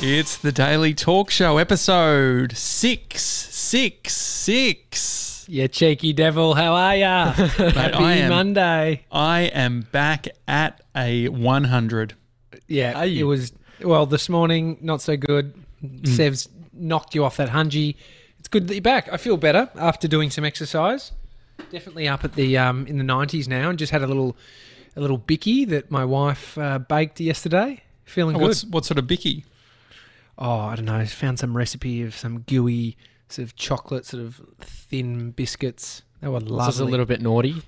It's the Daily Talk Show, episode 666. You cheeky devil, how are ya? Happy I am- Monday. I am back at a 100. Yeah, Are you? it was, well, this morning, not so good. Sev's knocked you off that hungy. It's good that you're back. I feel better after doing some exercise. Definitely up at the um, in the 90s now and just had a little a little bicky that my wife uh, baked yesterday. Feeling Oh, good. what's, what sort of bicky? Oh, I don't know. Found some recipe of some gooey sort of chocolate, sort of thin biscuits. They were This is a little bit naughty.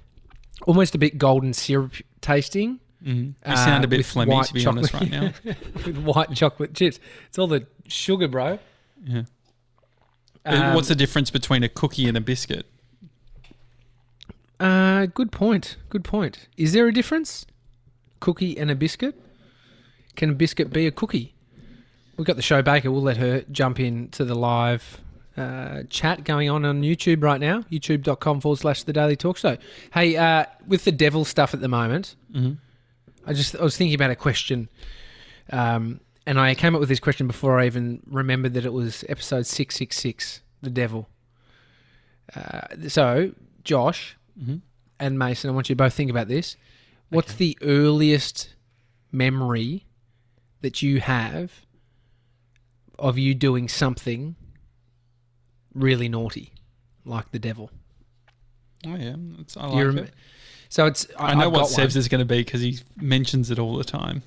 almost a bit golden syrup tasting. Mm. You Uh, sound a bit with phlegmy, to be honest, right now. with white chocolate chips. It's all the sugar, bro. Yeah. Um, What's the difference between a cookie and a biscuit? Uh, good point. Good point. Is there a difference? Cookie and a biscuit? Can a biscuit be a cookie? We've got the show Baker. We'll let her jump in to the live uh, chat going on on YouTube right now. YouTube.com forward slash the Daily Talk Show. Hey, uh, with the devil stuff at the moment, Mhm. I just I was thinking about a question, um, and I came up with this question before I even remembered that it was episode six six six, the devil. Uh, so, Josh Mhm. and Mason, I want you to both think about this. What's the earliest memory that you have of you doing something really naughty, like the devil? Oh, yeah. It's, I Do you like rem- it. So it's I know I've what Sev's is going to be because he mentions it all the time.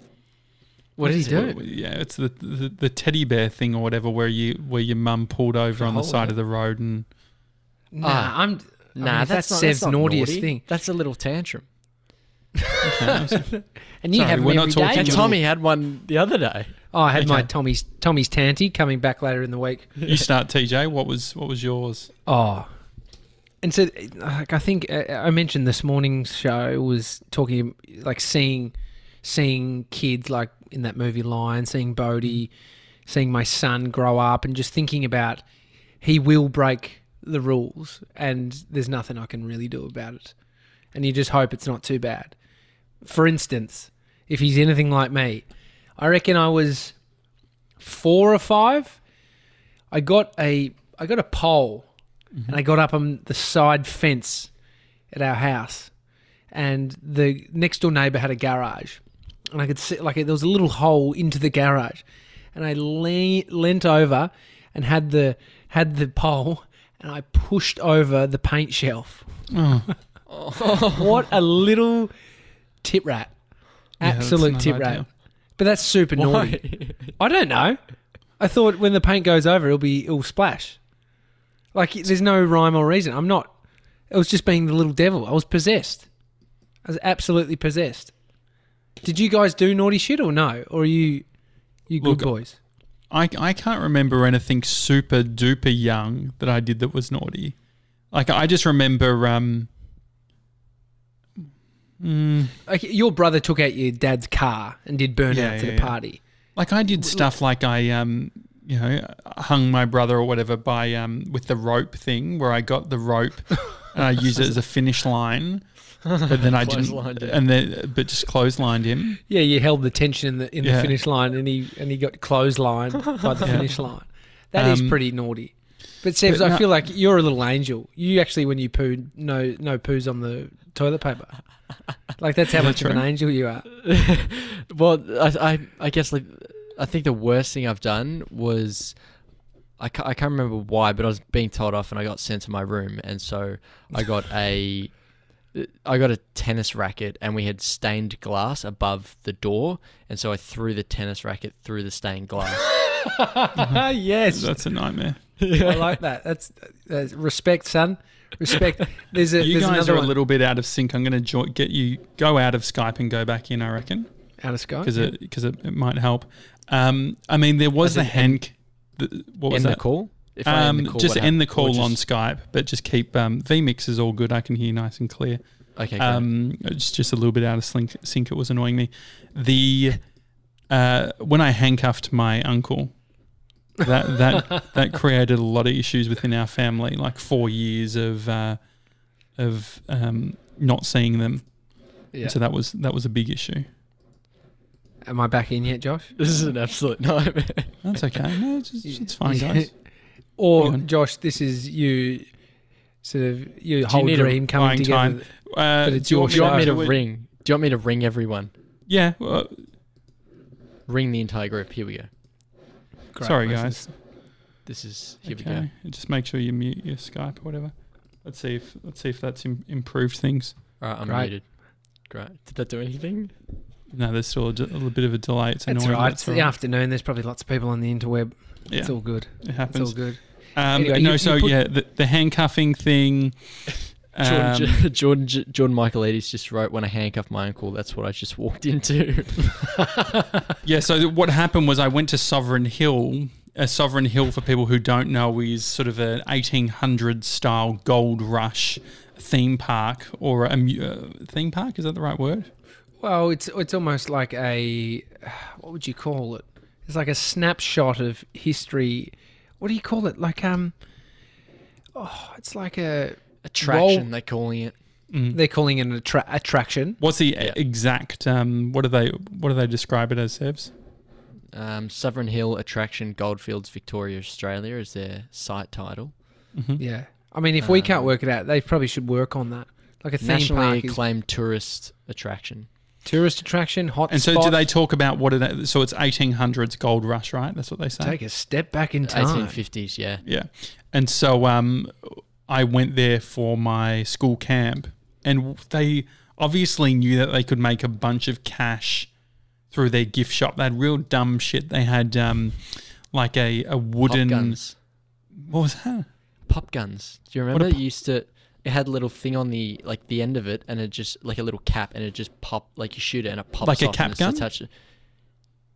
What did he do? Yeah, it's the, the the teddy bear thing or whatever, where you where your mum pulled over on the side it. of the road and Nah, Ah. I'm. Nah, Nah, that's, that's, not, Sev's that's not naughtiest naughty. thing. That's a little tantrum. And you Sorry, have we're not talking And. Tommy had one the other day. Oh, I had my Tommy's Tommy's tanty coming back later in the week. you start TJ. What was what was yours? Oh, and so like I think uh, I mentioned this morning's show was talking like seeing seeing kids like in that movie Lion, seeing Bodie, seeing my son grow up, and just thinking about he will break the rules, and there's nothing I can really do about it, and you just hope it's not too bad. For instance, if he's anything like me, I reckon I was four or five. I got a I got a pole mm-hmm. and I got up on the side fence at our house, and the next door neighbour had a garage, and I could see like there was a little hole into the garage, and I le- leant over and had the had the pole, and I pushed over the paint shelf. Oh, What a little tip rat, absolute not tip ideal. rat. But that's super naughty. I don't know. I thought when the paint goes over, it'll be it'll splash. Like there's no rhyme or reason. I'm not. It was just being the little devil. I was possessed. I was absolutely possessed. Did you guys do naughty shit or no? Or are you you good Look, boys? I I can't remember anything super duper young that I did that was naughty. Like I just remember. um mm, Like your brother took out your dad's car and did burnout Yeah, yeah, the yeah. party. Like I did stuff like I um you know hung my brother or whatever by um with the rope thing where I got the rope and I used it as a finish line, but then I didn't and then but just clotheslined him. Yeah, you held the tension in the in the finish line, and he and he got clotheslined by the finish line. That is Um, pretty naughty. But Sebs, but I no- feel like you're a little angel. You actually, when you poo, no no poos on the toilet paper. Like that's how that much of an angel you are. well, I, I, I guess like I think the worst thing I've done was I can't, I can't remember why, but I was being told off and I got sent to my room, and so I got a I got a tennis racket and we had stained glass above the door, and so I threw the tennis racket through the stained glass. yes, That's a nightmare. I like that. That's, that's respect, son. Respect. There's a You there's guys are a little bit out of sync. I'm going to jo- get you go out of Skype and go back in. I reckon out of Skype because it because it, it might help. Um, I mean, there was As the in. The, what was that? call. If I Um, end the call, just end the call on Skype, but just keep um, VMix is all good. I can hear nice and clear. Okay. Um, it's just a little bit out of sync. sync it was annoying me. The uh, when I handcuffed my uncle, that that that created a lot of issues within our family. Like four years of uh, of um, not seeing them. Yeah. So that was that was a big issue. Am I back in yet, Josh? This is an absolute nightmare. That's okay. No, it's, just, it's fine, guys. or Josh, this is you. Sort of your you whole need a dream coming together. time? Uh, But it's do you your want Do you want me to ring? Do you want me to ring everyone? Yeah. Well, Ring the entire group. Here we go. Great, sorry, listen. guys. This is here we go. Just make sure you mute your Skype or whatever. Let's see if let's see if that's Im- improved things. All right, I'm Great. muted. Great. Did that do anything? No, there's still a, d- a little bit of a delay. It's It's annoying. all right. but It's all the afternoon. There's probably lots of people on the interweb. Yeah, It's all good. it happens. It's all good. Um, Anyway, no, you- you so put- yeah, the, the handcuffing thing. Um, Jordan, Jordan, Jordan Michaelides just wrote, "When I handcuffed my uncle, that's what I just walked into." yeah, so what happened was I went to Sovereign Hill. A Sovereign Hill, for people who don't know, is sort of an 1800 style gold rush theme park or a uh, theme park. Is that the right word? Well, it's it's almost like a what would you call it? It's like a snapshot of history. What do you call it? Like um, oh, it's like a Attraction, Roll- they're calling it. Mm. they're calling it an attra- attraction. What's the Yeah. exact? Um, what do they? What do they describe it as, Sebs? Um, Sovereign Hill Attraction Goldfields Victoria Australia is their site title. Mhm. Yeah, I mean, if we can't Um, work it out, they probably should work on that. Like a theme Nationally park is acclaimed tourist attraction. tourist attraction, hot And so, do they talk about what it? So it's 1800s gold rush, right? That's what they say. take a step back in time? 1850s, yeah. Yeah. And so um, I went there for my school camp, and they obviously knew that they could make a bunch of cash through their gift shop. They had real dumb shit. They had um, like a, a wooden. Pop guns. What was that? Pop guns. Do you remember? pop- It used to. It had a little thing on the like the end of it, and it just like a little cap, and it just pop like you shoot it, and it pops Like a off cap gun? Attached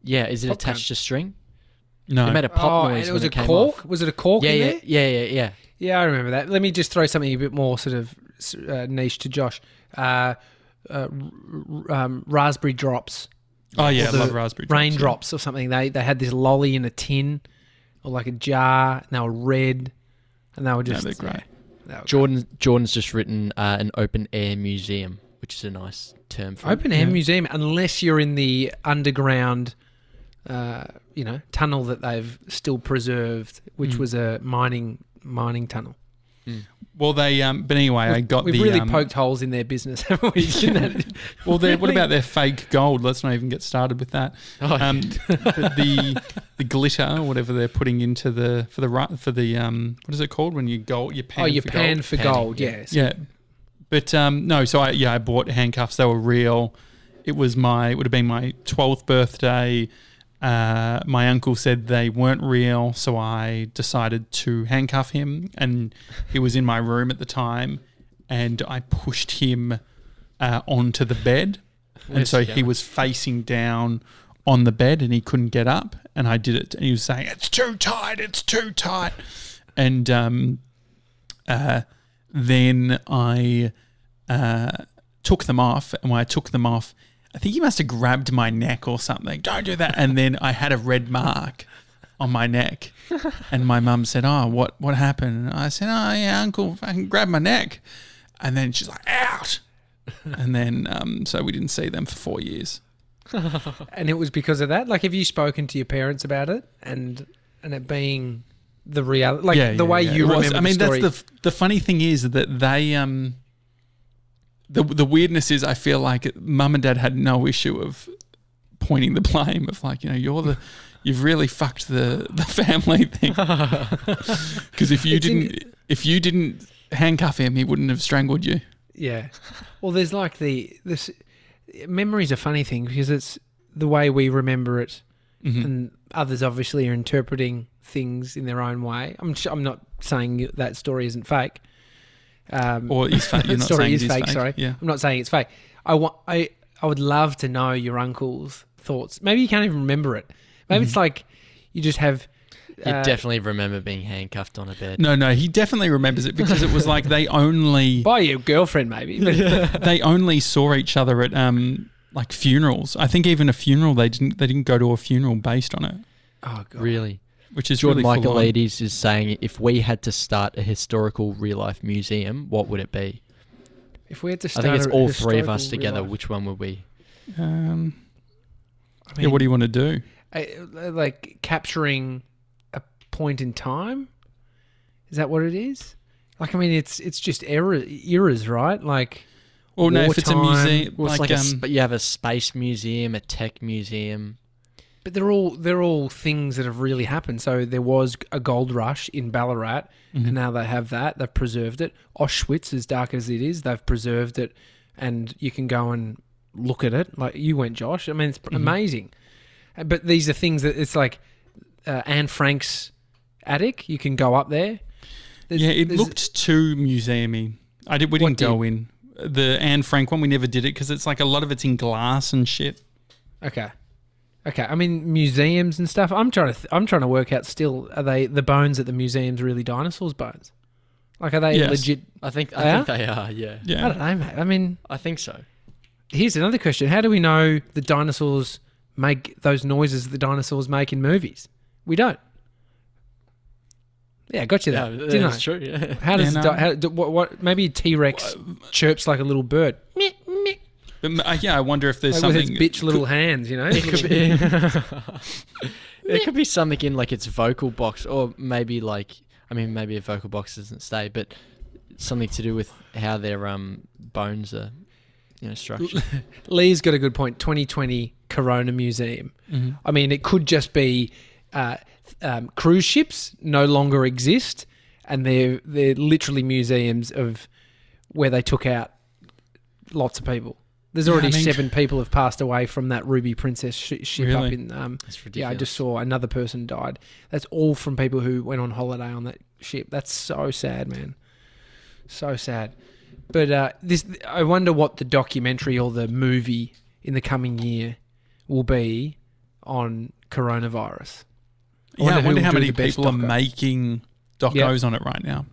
yeah, is it Pop attached to string? No. It made a pop oh, noise and it when was it a came cork. off. Was it a cork Yeah, in yeah, there? yeah, yeah, yeah. Yeah, I remember that. Let me just throw something a bit more sort of uh, niche to Josh. Uh, uh, r- r- um, raspberry drops, oh, yeah. I love raspberry drops, yeah. raindrops, or something. They they had this lolly in a tin or like a jar, and they were red, and they were No, just they're great. they were Jordan Jordan's just written uh, an open air museum, which is a nice term for Open air Yeah. museum, unless you're in the underground, uh, you know, tunnel that they've still preserved, which Mm. was a mining mining tunnel. Well, they. Um, but anyway, I got We've the. really um, poked holes in their business, haven't we? Well, they, what about their fake gold? Let's not even get started with that. Oh, um, the, the glitter whatever they're putting into the for the for the um what is it called when you gold you pan oh, you for pan gold? for gold, yeah. yes. yeah but um no so I yeah I bought handcuffs they were real it was my it would have been my 12th birthday uh, my uncle said they weren't real, so I decided to handcuff him, and he was in my room at the time, and I pushed him uh, onto the bed, and Where's so he he was facing down on the bed, and he couldn't get up, and I did it, and he was saying, "It's too tight, it's too tight," and um, uh, then I uh, took them off, and when I took them off, I think he must have grabbed my neck or something. Don't do that. And then I had a red mark on my neck, and my mum said, "Oh, what what happened?" And I said, "Oh, yeah, Uncle, fucking grabbed my neck," and then she's like, "Out!" and then um, so we didn't see them for four years. And it was because of that. Like, have you spoken to your parents about it, and and it being the reality, like Yeah, the yeah, way yeah. you It was- remember I mean, that's the the funny thing is that they um the the weirdness is I feel like mum and dad had no issue of pointing the blame of like you know you're the you've really fucked the the family thing because if you It's didn't if you didn't handcuff him he wouldn't have strangled you. Yeah. Well, there's like the this memory's a funny thing because it's the way we remember it, Mhm. and others obviously are interpreting things in their own way. I'm sh- I'm not saying that story isn't fake. Um, Or is fake. You're not story saying is it is fake, fake. Sorry, Yeah. I'm not saying it's fake. I want I I would love to know your uncle's thoughts. Maybe you can't even remember it. Maybe it's like you just have. You uh, definitely remember being handcuffed on a bed. No, no, he definitely remembers it because it was like they only by your girlfriend, maybe. They only saw each other at um like funerals. I think even a funeral they didn't they didn't go to a funeral based on it, oh god, Really? Which is Jordan really full. Michaelides is saying if we had to start a historical real life museum, what would it be? If we had to I think it's a all three of us together. life- Which one would we? Um, yeah, what do you want to do? uh, like capturing a point in time? Is that what it is? Like, I mean, it's it's just era, eras, right? Like, Or no, if it's a museum, Well, it's like, like, a, um, sp- you have a space museum, a tech museum. But they're all they're all things that have really happened. So there was a gold rush in Ballarat, Mm-hmm. and now they have that. They've preserved it. Auschwitz, as dark as it is, they've preserved it, and you can go and look at it. Like you went, Josh. I mean, it's Mm-hmm. amazing. Uh, But these are things that it's like uh, Anne Frank's attic. You can go up there. There's- yeah, it looked too museumy. I did. We didn't go in the Anne Frank one. We never did it because it's like a lot of it's in glass and shit. Okay. Okay. I mean, museums and stuff. I'm trying to. Th- I'm trying to work out. Still, are they the bones at the museums really dinosaurs' bones? Like, are they Yes. legit? I think I They think they are. Yeah, Yeah. I don't know, mate. I mean, I think so. here's another question: How do we know the dinosaurs make those noises the dinosaurs make in movies? We don't. Yeah, I got you Yeah, there. Didn't I? that's true. Yeah. How does Yeah, the no. di- how, do, what, what? Maybe T Rex chirps like a little bird, but uh, yeah, I wonder if there's like with something. its bitch little hands. You know, It could be. it could be something in like its vocal box, or maybe like I mean, maybe a vocal box doesn't stay, but something to do with how their um bones are, you know, structured. Lee's got a good point. 2020 Corona Museum. Mhm. I mean, it could just be uh, um, cruise ships no longer exist, and they're they're literally museums of where they took out lots of people. There's Yeah, already I mean- seven people have passed away from that Ruby Princess sh- ship up Really? in. Um, That's yeah, ridiculous. I just saw another person died. That's all from people who went on holiday on that ship. That's so sad, man. So sad. But uh, this, I wonder what the documentary or the movie in the coming year will be on coronavirus. I Yeah, I wonder how many people are making docos on it right now.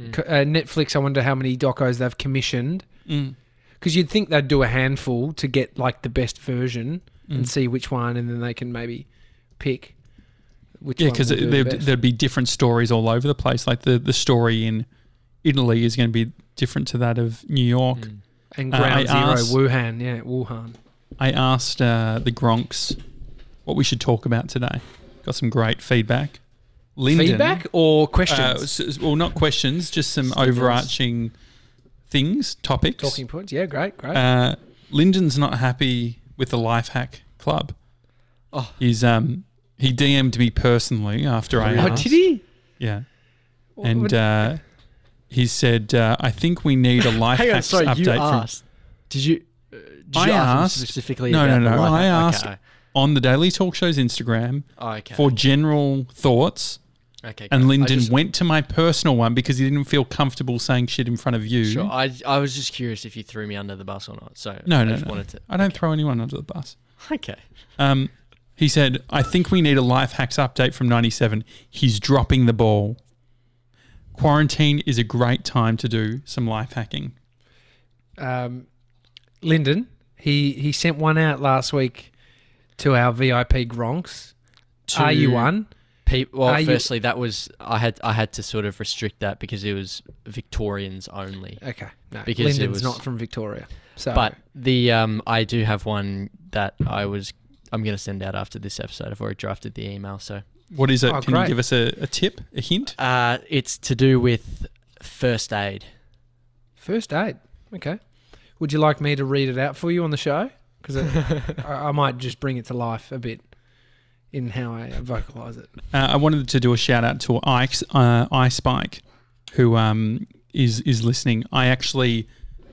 Mm. Uh, Netflix, I wonder how many docos they've commissioned. Mm. Because you'd think they'd do a handful to get like the best version and Mm. see which one, and then they can maybe pick which Yeah, because the there'd, be different stories all over the place. Like the, the story in Italy is going to be different to that of New York. Mm. And Uh, Ground I Zero, asked- Wuhan, yeah, Wuhan. I asked uh, the Gronks what we should talk about today. Got some great feedback. Lyndon, Feedback or Uh, questions? s- well, not questions, just some overarching things, topics. Talking points. Yeah, great, great. Uh, Lyndon's not happy with the Life Hack Club. Oh. He's um he DM'd me personally after I oh, asked. did he? Yeah, What- and what- uh, he said, uh, "I think we need a life Hang on, sorry, update you from. Did you? uh, Did I you ask asked- specifically? No, no, no, I hack? asked- Okay. on the Daily Talk Show's Instagram Oh, okay. for general thoughts." Okay. And great. Lyndon just- went to my personal one because he didn't feel comfortable saying shit in front of you. Sure. I, I was just curious if you threw me under the bus or not. So No, I no, just no. wanted to. I don't throw anyone under the bus. Okay. Um, he said, I think we need a life hacks update from 97. He's dropping the ball. Quarantine is a great time to do some life hacking. um, Lyndon, he he sent one out last week to our VIP Gronks. To Are you one? Pe- well, Are you- firstly, that was I had I had to sort of restrict that because it was Victorians only. Okay, no, Because it was- not from Victoria. So, But the um, I do have one that I was I'm going to send out after this episode. I've already drafted the email, so What is it? Oh, Can great. you give us a, a tip, a hint? uh, it's to do with first aid. first aid. Okay, would you like me to read it out for you on the show? Because I, I might just bring it to life a bit in how I vocalize it. Uh, I wanted to do a shout out to Ike's, uh, iSpike, who um, is is listening. I actually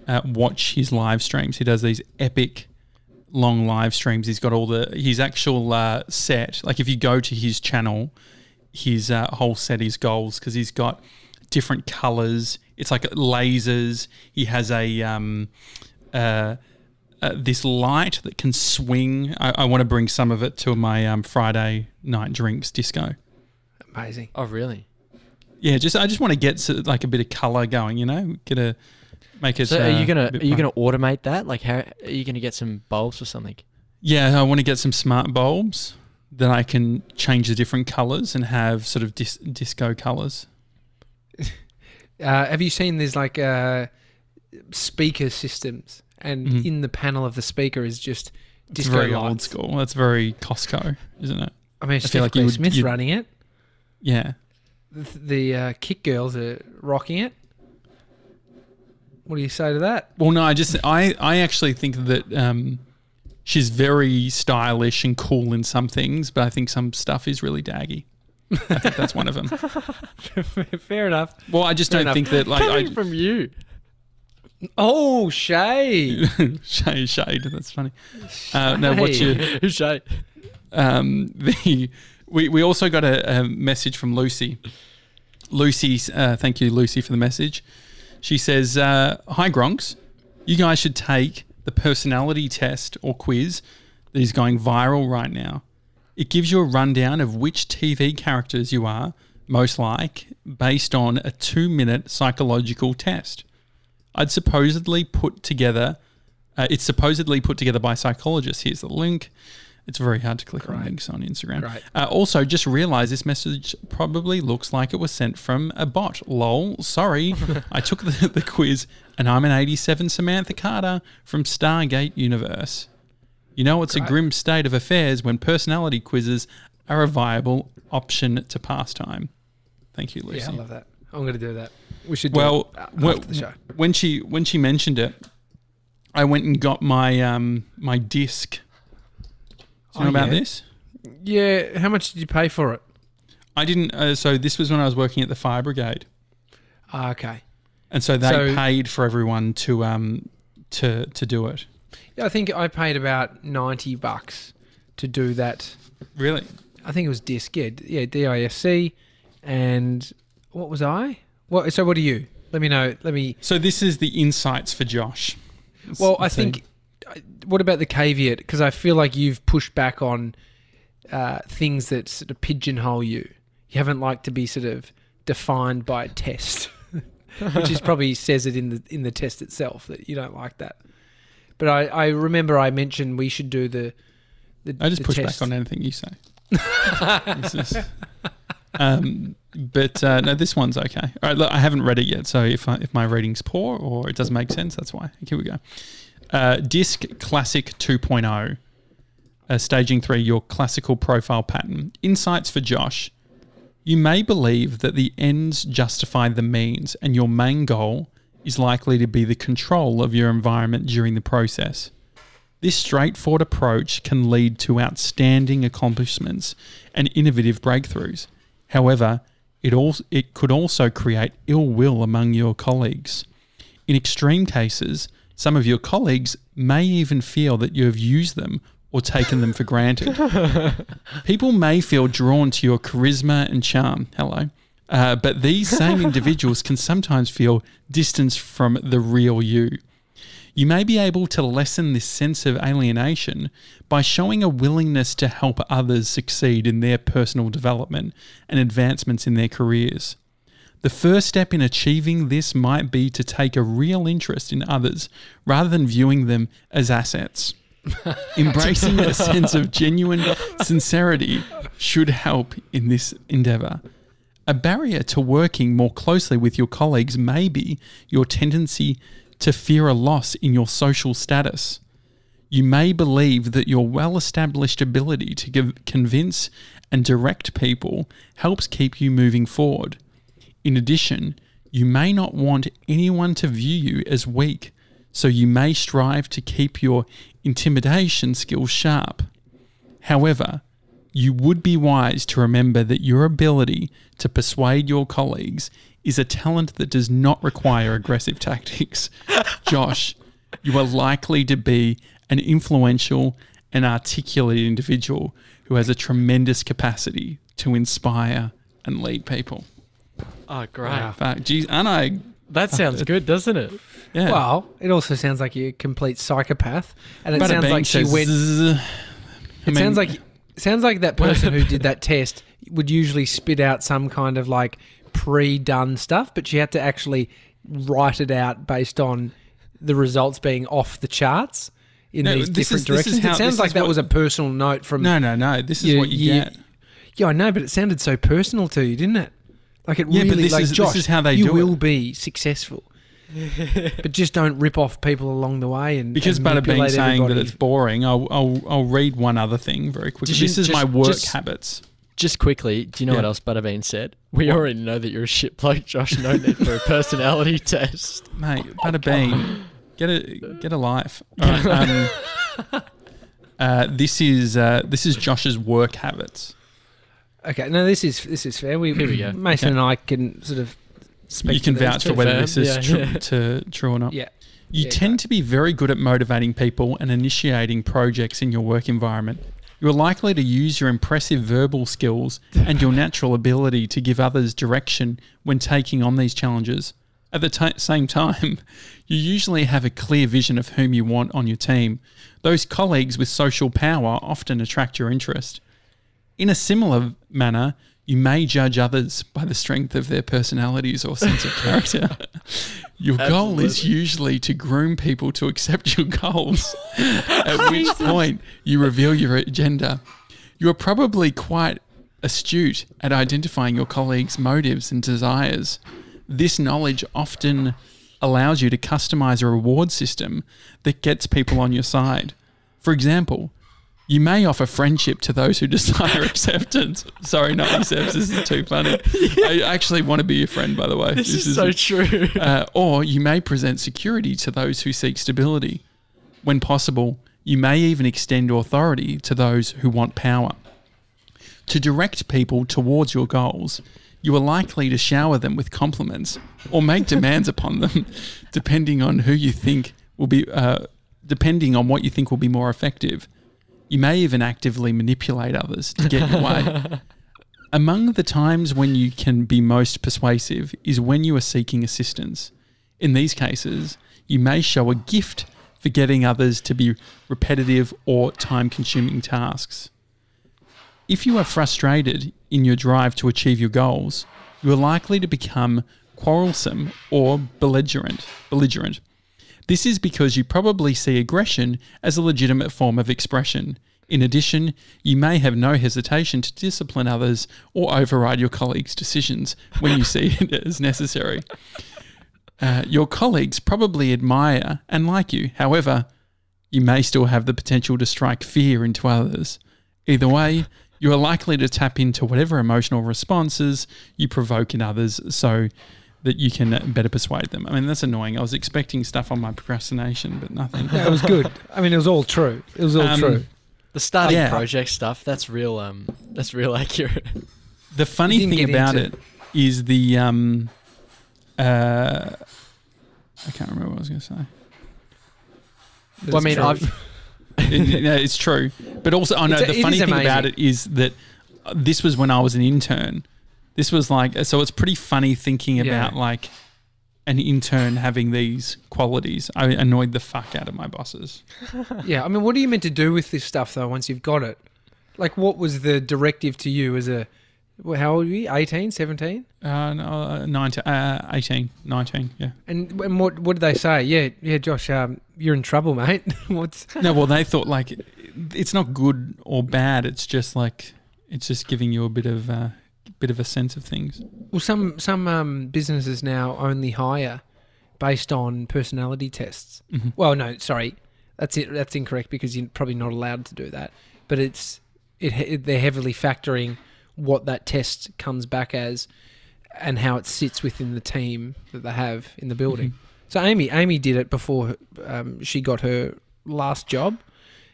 uh, watch his live streams. He does these epic long live streams. He's got all the his actual uh, set. Like if you go to his channel, his uh, whole set is goals because he's got different colors. It's like lasers. He has a um, uh, uh, this light that can swing. I, I want to bring some of it to my um, Friday night drinks disco. Amazing. Oh, really? Yeah, just I just want to get so, like a bit of color going. You know, get a make it. So are uh, you gonna are you fun. gonna automate that? Like how are you gonna get some bulbs or something? Yeah, I want to get some smart bulbs that I can change the different colors and have sort of dis- disco colors. Uh, have you seen there's like uh, speaker systems, and Mhm. in the panel of the speaker is just disco It's very old school. That's very Costco, isn't it? I mean, I feel like you you'd- running it. Yeah. The, the uh, Kick Girls are rocking it. What do you say to that? Well, no, I just I I actually think that um, she's very stylish and cool in some things, but I think some stuff is really daggy. I think that's one of them. Fair enough. Well, I just Fair don't enough. think that like Coming I, from you. Oh, Shay. shade shade. That's funny. Uh, no, what's your Shay. um, the we we also got a, a message from Lucy. Lucy, uh, thank you, Lucy, for the message. She says, uh, "Hi, Gronks. You guys should take the personality test or quiz that is going viral right now. It gives you a rundown of which TV characters you are most like based on a two-minute psychological test. I'd supposedly put together. Uh, it's supposedly put together by psychologists. Here's the link. It's very hard to click on links on Instagram. Uh, also, just realize this message probably looks like it was sent from a bot. Lol. Sorry. I took the, the quiz and I'm an 87 Samantha Carter from Stargate Universe. You know, it's a grim state of affairs when personality quizzes are a viable option to pastime. Thank you, Lucy. Yeah, I love that. I'm going to do that. We should do Well, it well, after the show. when she when she mentioned it, I went and got my um my disc. Do you know Oh, about yeah? this? Yeah, how much did you pay for it? I didn't. Uh, so this was when I was working at the fire brigade, Ah, okay. and so they So- paid for everyone to um to to do it. Yeah, I think I paid about 90 bucks to do that. Really? I think it was DISC. Yeah, d- yeah DISC. And what was I? What? So what are you? Let me know. Let me. So this is the insights for Josh. Well, I think. I- What about the caveat? Because I feel like you've pushed back on uh, things that sort of pigeonhole you. You haven't liked to be sort of defined by a test, which is probably says it in the in the test itself that you don't like that. But I, I remember I mentioned we should do the. the I just push test. back on anything you say. This is- um, but uh, no, this one's okay. All right, look, I haven't read it yet, so if I, if my reading's poor or it doesn't make sense, that's why. Here we go. Uh, Disc Classic 2.0, uh, staging three, your classical profile pattern. Insights for Josh. You may believe that the ends justify the means, and your main goal is likely to be the control of your environment during the process. This straightforward approach can lead to outstanding accomplishments and innovative breakthroughs. However, it, also, it could also create ill will among your colleagues. In extreme cases, some of your colleagues may even feel that you have used them or taken them for granted. People may feel drawn to your charisma and charm. Hello. Uh, but these same individuals can sometimes feel distanced from the real you. You may be able to lessen this sense of alienation by showing a willingness to help others succeed in their personal development and advancements in their careers. The first step in achieving this might be to take a real interest in others rather than viewing them as assets. Embracing a sense of genuine sincerity should help in this endeavor. A barrier to working more closely with your colleagues may be your tendency to fear a loss in your social status. You may believe that your well established ability to give, convince and direct people helps keep you moving forward. In addition, you may not want anyone to view you as weak, so you may strive to keep your intimidation skills sharp. However, you would be wise to remember that your ability to persuade your colleagues is a talent that does not require aggressive tactics. Josh, you are likely to be an influential and articulate individual who has a tremendous capacity to inspire and lead people. Oh, great. Wow. Fuck, geez, and I, That sounds good, doesn't it? yeah. Well, it also sounds like you're a complete psychopath, and it Bada sounds like she says went. I It mean, sounds like sounds like that person who did that test would usually spit out some kind of like pre-done stuff, but she had to actually write it out based on the results being off the charts in No, these different is- directions. how- it sounds like that what- was a personal note from. no, no, no. This is you- what you, you- get. Yeah, I know, but it sounded so personal to you, didn't it? Like it Yeah, but this like is- this Josh, is how they you will it. be successful. but just don't rip off people along the way and Because and Bing manipulate saying that it's boring, I'll, I'll I'll read one other thing very quickly. Did you This is my work just- habits. Just quickly, do you know what else Butterbean said? We already know that you're a shit bloke, Josh. No need for a personality test. Mate, Bada Bing, get a get a life. All right, um, uh, this is uh, this is Josh's work habits. okay, no, this is this is fair. We, Here we go. Mason Okay. and I can sort of speak. you can to vouch for whether Confirm, this is yeah, tru- yeah. To, true or not. Yeah, You Yeah, tend great. to be very good at motivating people and initiating projects in your work environment. You're likely to use your impressive verbal skills and your natural ability to give others direction when taking on these challenges. At the ti same time, you usually have a clear vision of whom you want on your team. Those colleagues with social power often attract your interest. In a similar manner, you may judge others by the strength of their personalities or sense of character. Your goal is usually to groom people to accept your goals, at which point you reveal your agenda. You are probably quite astute at identifying your colleagues' motives and desires. This knowledge often allows you to customize a reward system that gets people on your side. For example, you may offer friendship to those who desire acceptance. Sorry, not acceptance. This is too funny. I actually want to be your friend, by the way. This, is, so true. Uh, or you may present security to those who seek stability. When possible, you may even extend authority to those who want power. To direct people towards your goals, you are likely to shower them with compliments or make demands upon them, depending on who you think will be, uh, depending on what you think will be more effective. You may even actively manipulate others to get your way. Among the times when you can be most persuasive is when you are seeking assistance. In these cases, you may show a gift for getting others to be repetitive or time consuming tasks. If you are frustrated in your drive to achieve your goals, you are likely to become quarrelsome or belligerent. belligerent. This is because you probably see aggression as a legitimate form of expression. In addition, you may have no hesitation to discipline others or override your colleagues' decisions when you see it as necessary. Uh, your colleagues probably admire and like you. However, you may still have the potential to strike fear into others. Either way, you are likely to tap into whatever emotional responses you provoke in others so that you can uh, better persuade them. I mean, that's annoying. I was expecting stuff on my procrastination, but nothing. Yeah, it was good. I mean, it was all true. It was all Um, true. The starting Yeah. project stuff, that's real um that's real accurate. The funny thing about it is the um, uh, I can't remember what I was going to say. Well, I mean, true. I've it, no, it's true. But also, I know the funny is thing about it is that this was when I was an intern. This was like, so it's pretty funny thinking Yeah. about like an intern having these qualities. I annoyed the fuck out of my bosses. Yeah, I mean, what are you meant to do with this stuff though? Once you've got it, like, what was the directive to you as a? How old were you? 18, 17? Uh, no, uh, 19, uh, 18, 19, yeah. And, and what what did they say? Yeah, yeah, Josh, um, you're in trouble, mate. What's No, well, they thought like it's not good or bad. It's just like it's just giving you a bit of uh, bit of a sense of things. well, some some um, businesses now only hire based on personality tests. Mhm. Well, no, sorry, that's it. That's incorrect because you're probably not allowed to do that. But it's it, it they're heavily factoring what that test comes back as and how it sits within the team that they have in the building. So Amy, Amy did it before um, she got her last job,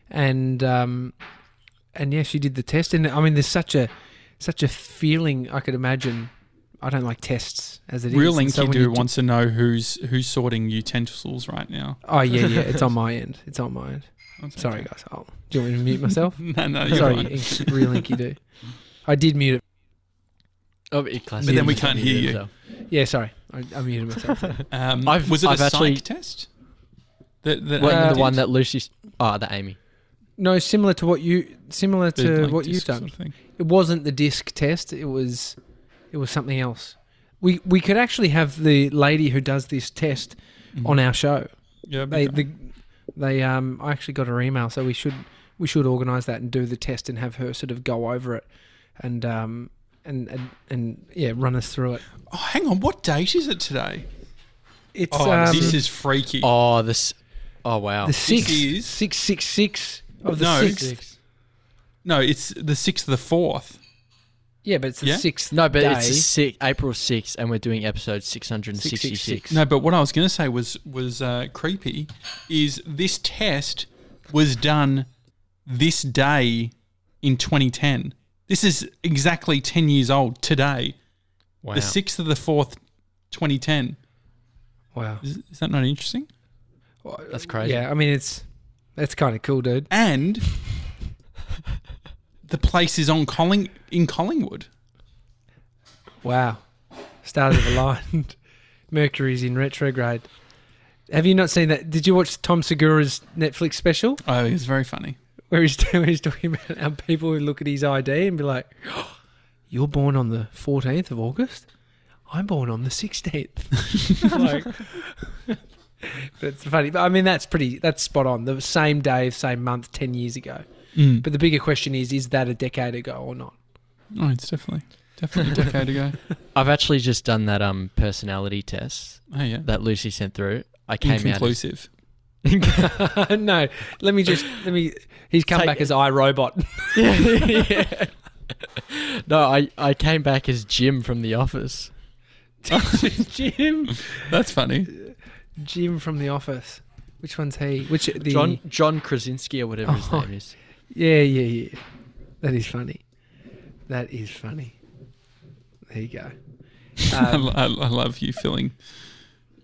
and um, and yeah, she did the test. And I mean, there's such a such a feeling I could imagine. I don't like tests as it is. Real and so Inky when do you wants to know who's who's sorting utensils right now. Oh yeah, yeah, it's on my end. It's on my end. That's Sorry, okay. guys. Oh, do you want me to mute myself? no, no, you're Sorry, fine. Inky, real Inky do. I did mute it. oh, it classic. But then we can't hear you. himself. Yeah, sorry, I, I muted myself. Um, I've- was it I've a actually- psych test? That, that What, Uh, the one that Lucy Oh, the Amy. No, similar to what you similar to like, what you've done. sort of thing. It wasn't the disc test. It was it was something else. We we could actually have the lady who does this test Mhm. on our show. Yeah, They okay. the they um I actually got her email, so we should we should organise that and do the test and have her sort of go over it and um and and, and yeah run us through it. oh, hang on. What date is it today? It's Oh, um, this is freaky. Oh, this. Oh wow. the sixth, is- six six six of the No. sixth. No, it's the sixth of the fourth. Yeah, but it's the Yeah? sixth. no, but day. it's the six, April 6th, and we're doing episode 666. 666. No, but what I was going to say was was uh, creepy. Is this test was done this day in 2010? This is exactly 10 years old today. Wow. The sixth of the fourth, 2010. Wow, Is, is that not interesting? That's crazy. Yeah, I mean it's that's kind of cool, dude. And the place is on Colling in Collingwood. Wow, stars have aligned. Mercury's in retrograde. Have you not seen that? Did you watch Tom Segura's Netflix special Oh, it's very funny. where he's, where he's talking about how people would look at his ID and be like, "You're born on the 14th of August. I'm born on the 16th." like, but it's funny. But I mean, that's pretty. That's spot on. The same day, same month, ten years ago. Mm. But the bigger question is: Is that a decade ago or not? Oh, it's definitely definitely a decade ago. I've actually just done that um personality test Oh yeah, that Lucy sent through. I came out. as- inconclusive. no, let me just let me. He's come Take- back as iRobot. yeah. No, I, I came back as Jim from The Office. Jim, That's funny. Jim from The Office. Which one's he? Which the? John John Krasinski or whatever his Oh. name is. Yeah, yeah, yeah. That is funny. That is funny. There you go. I, Um, lo- I, I love you filling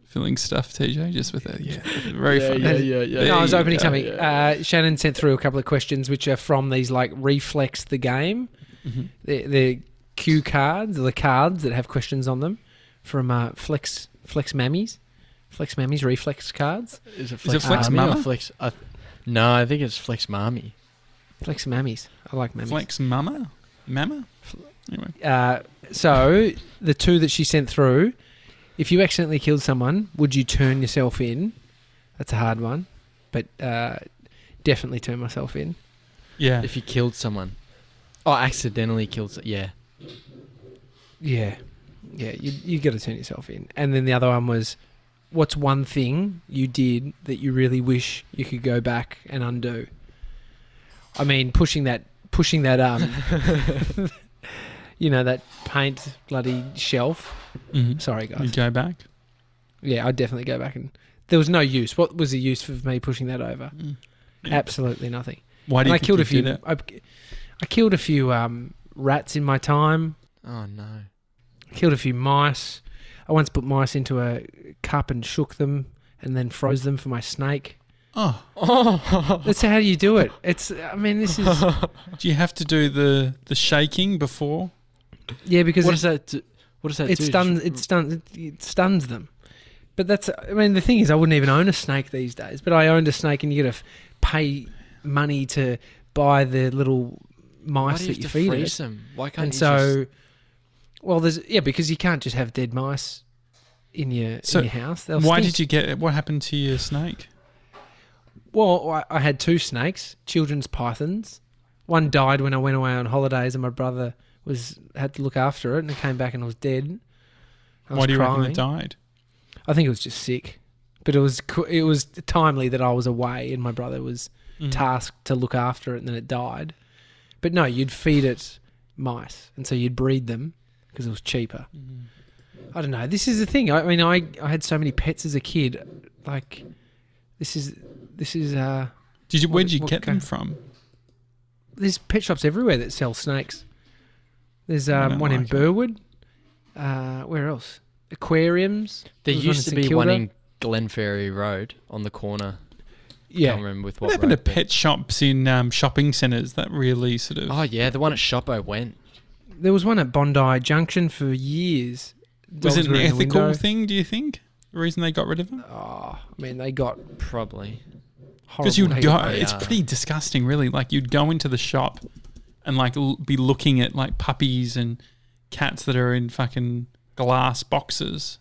filling stuff, TJ. Just with that, yeah, very Yeah, funny. yeah, yeah, yeah. no, I was opening go. something. yeah. Uh, Shannon sent through a couple of questions, which are from these like reflex the game. Mhm. the the cue cards or the cards that have questions on them from uh, Flex Flex Mammies, Flex Mammies reflex cards. Is it Flex Flex, Mommy or Mama? Flex? I, no, I think it's Flex Mommy. Flex Mammies. I like Mammies. Flex Mama, Mama. Anyway, Uh, so the two that she sent through, if you accidentally killed someone, would you turn yourself in? That's a hard one, but uh, definitely turn myself in. yeah. If you killed someone. Oh, accidentally killed. So- yeah. Yeah, yeah, you you got to turn yourself in. And then the other one was, what's one thing you did that you really wish you could go back and undo? I mean, pushing that pushing that um, you know that paint bloody shelf. Mhm. Sorry, You guys. go back. Yeah, I'd definitely go back and. There was no use. What was the use of me pushing that over? Mm. Yeah. Absolutely nothing. Why do And you I think killed you a few. did it? I, I killed a few um, rats in my time. Oh no. killed a few mice. I once put mice into a cup and shook them and then froze them for my snake. Oh, Oh. That's how you do it. It's I mean this is do you have to do the the shaking before? yeah because what it, does that? Do? What does that it do? stuns it stuns it, it stuns them. But that's I mean the thing is I wouldn't even own a snake these days. But I owned a snake and you got to pay money to buy the little Why mice do you that you have to feed freeze it. them? Why can't And you so well there's yeah because you can't just have dead mice in your So, in your house. They'll Why stink. did you get? What happened to your snake? Well, I, had two snakes, children's pythons. One died when I went away on holidays, and my brother was had to look after it, and it came back and it was dead. I was Why do you crying. reckon it died? I think it was just sick, but it was it was timely that I was away, and my brother was Mm. tasked to look after it, and then it died. But no, you'd feed it mice, and so you'd breed them because it was cheaper. Mhm. I don't know. This is the thing. I, I mean, I I had so many pets as a kid. Like, this is this is uh. Did you? Where What- did you get them from? there's pet shops everywhere that sell snakes. There's um, don't one in like it. Burwood. Uh, where else? Aquariums. There There used to be St one in Glenferrie Road on the corner. Yeah. Can't remember with What what. happened to road, but- pet shops in um, shopping centres that really sort of? Oh yeah, the one at Shoppo went. There was one at Bondi Junction for years. was it an were in the ethical thing? Do you think the reason they got rid of them? Oh, I mean, they got Probably. horrible. Because you'd go. It's are. pretty disgusting, really. Like you'd go into the shop and like l- be looking at like puppies and cats that are in fucking glass boxes.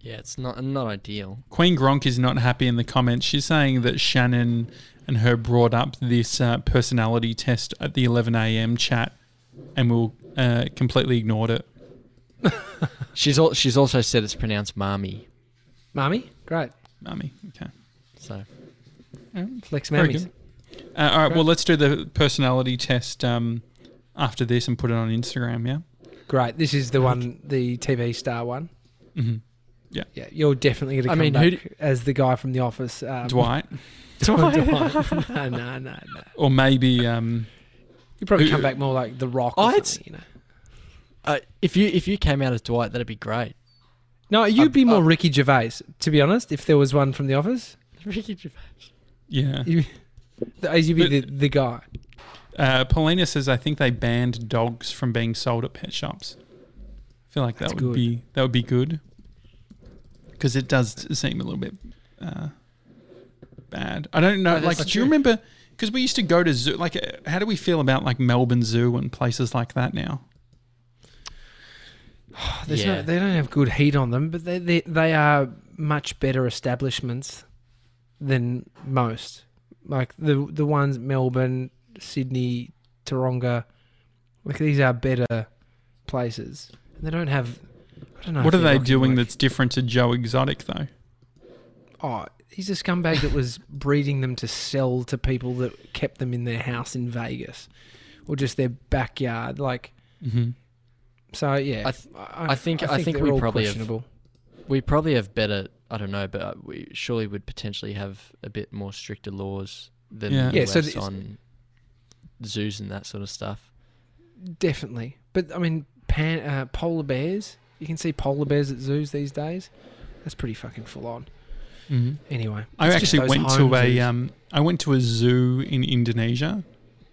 Yeah, it's not not ideal. Queen Gronk is not happy in the comments. She's saying that Shannon and her brought up this uh, personality test at the 11 a.m. chat, and we'll uh, completely ignored it. She's al- she's also said it's pronounced "marmy." Mummy, great. Mummy. Okay. So Flex Very mammies. good. Uh, all right. Well, let's do the personality test um, after this and put it on Instagram. Yeah. Great. This is the one, the TV star one. hmm Yeah, Yeah. you're definitely going to I come mean, back who as the guy from The Office. Um, Dwight, Dwight. no, no, no, no. or maybe um, You probably Who- come back more like The Rock or it's- something, you know. uh, if you if you came out as Dwight, that'd be great. No, you'd be more Ricky Gervais, to be honest. If there was one from The Office, Ricky Gervais. yeah. you, you'd be But- the, the guy. Uh, Paulina says I think they banned dogs from being sold at pet shops. I feel like that That's would good. be that would be good because it does seem a little bit uh, bad. I don't know. Oh, like, that's do you remember? Because we used to go to zoo. Like, uh, how do we feel about like Melbourne Zoo and places like that now? There's Yeah. no, they don't have good heat on them, but they, they they are much better establishments than most. Like the the ones Melbourne, Sydney, Taronga, like these are better places. And they don't have. I don't know. what are they doing like- that's different to Joe Exotic though? Oh, he's a scumbag that was breeding them to sell to people that kept them in their house in Vegas, or just their backyard. Like Mm-hmm. So, yeah. I th- I think- I think they're we all probably have- We probably have better. I don't know, but uh, we surely would potentially have a bit more stricter laws than Yeah. the Yeah, so the- on zoos and that sort of stuff. Definitely, but I mean, pan, uh, polar bears. You can see polar bears at zoos these days. That's pretty fucking full on. Mm-hmm. Anyway, I actually went to a um, I went to a zoo in Indonesia,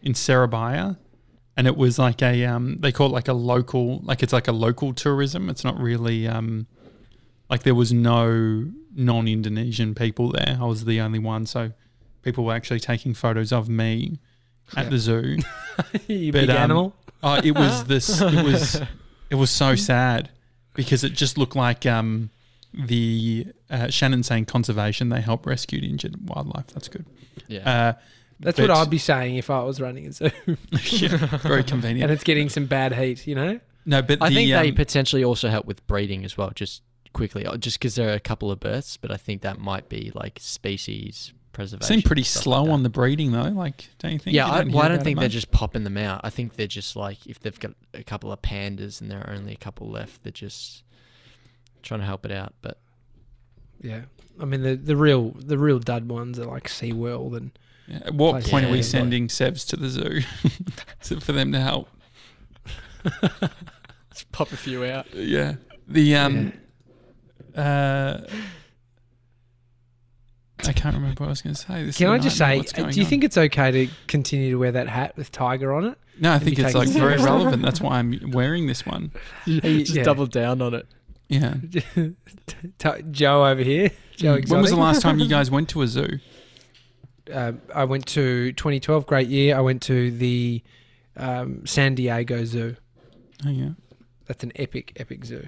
in Surabaya, and it was like a um, they call it like a local, like it's like a local tourism. It's not really um, like there was no non-Indonesian people there. I was the only one, so people were actually taking photos of me at Yeah. the zoo. you but, big um, animal. Oh, it was this. It was. It was so sad because it just looked like um, the uh, Shannon saying conservation. They help rescue injured wildlife. That's good. Yeah. Uh, That's but- what I'd be saying if I was running a zoo, yeah, very convenient. and it's getting some bad heat. You know, No, but I the, think they um, potentially also help with breeding as well. Just quickly, uh, just because there are a couple of births, but I think that might be like species preservation. seem pretty slow like on the breeding though. Like, don't you think? Yeah, You I, don't well, I don't think they're much? just popping them out. I think they're just like if they've got a couple of pandas and there are only a couple left, they're just trying to help it out. But yeah. I mean, the the real the real dud ones are like SeaWorld and Yeah, At what places point are we Yeah. sending Sevs to the zoo to- for them to help? let's pop a few out. Yeah. The um. Uh, I can't remember what I was going to say. This Can I just say, do you on? think it's okay to continue to wear that hat with tiger on it? No, I think it's like very relevant. That's why I'm wearing this one. just yeah. double down on it. Yeah. Joe over here, Joe. when was the last time you guys went to a zoo? Uh, I went to 2012, great year. I went to the um, San Diego Zoo. Oh yeah. That's an epic, epic zoo.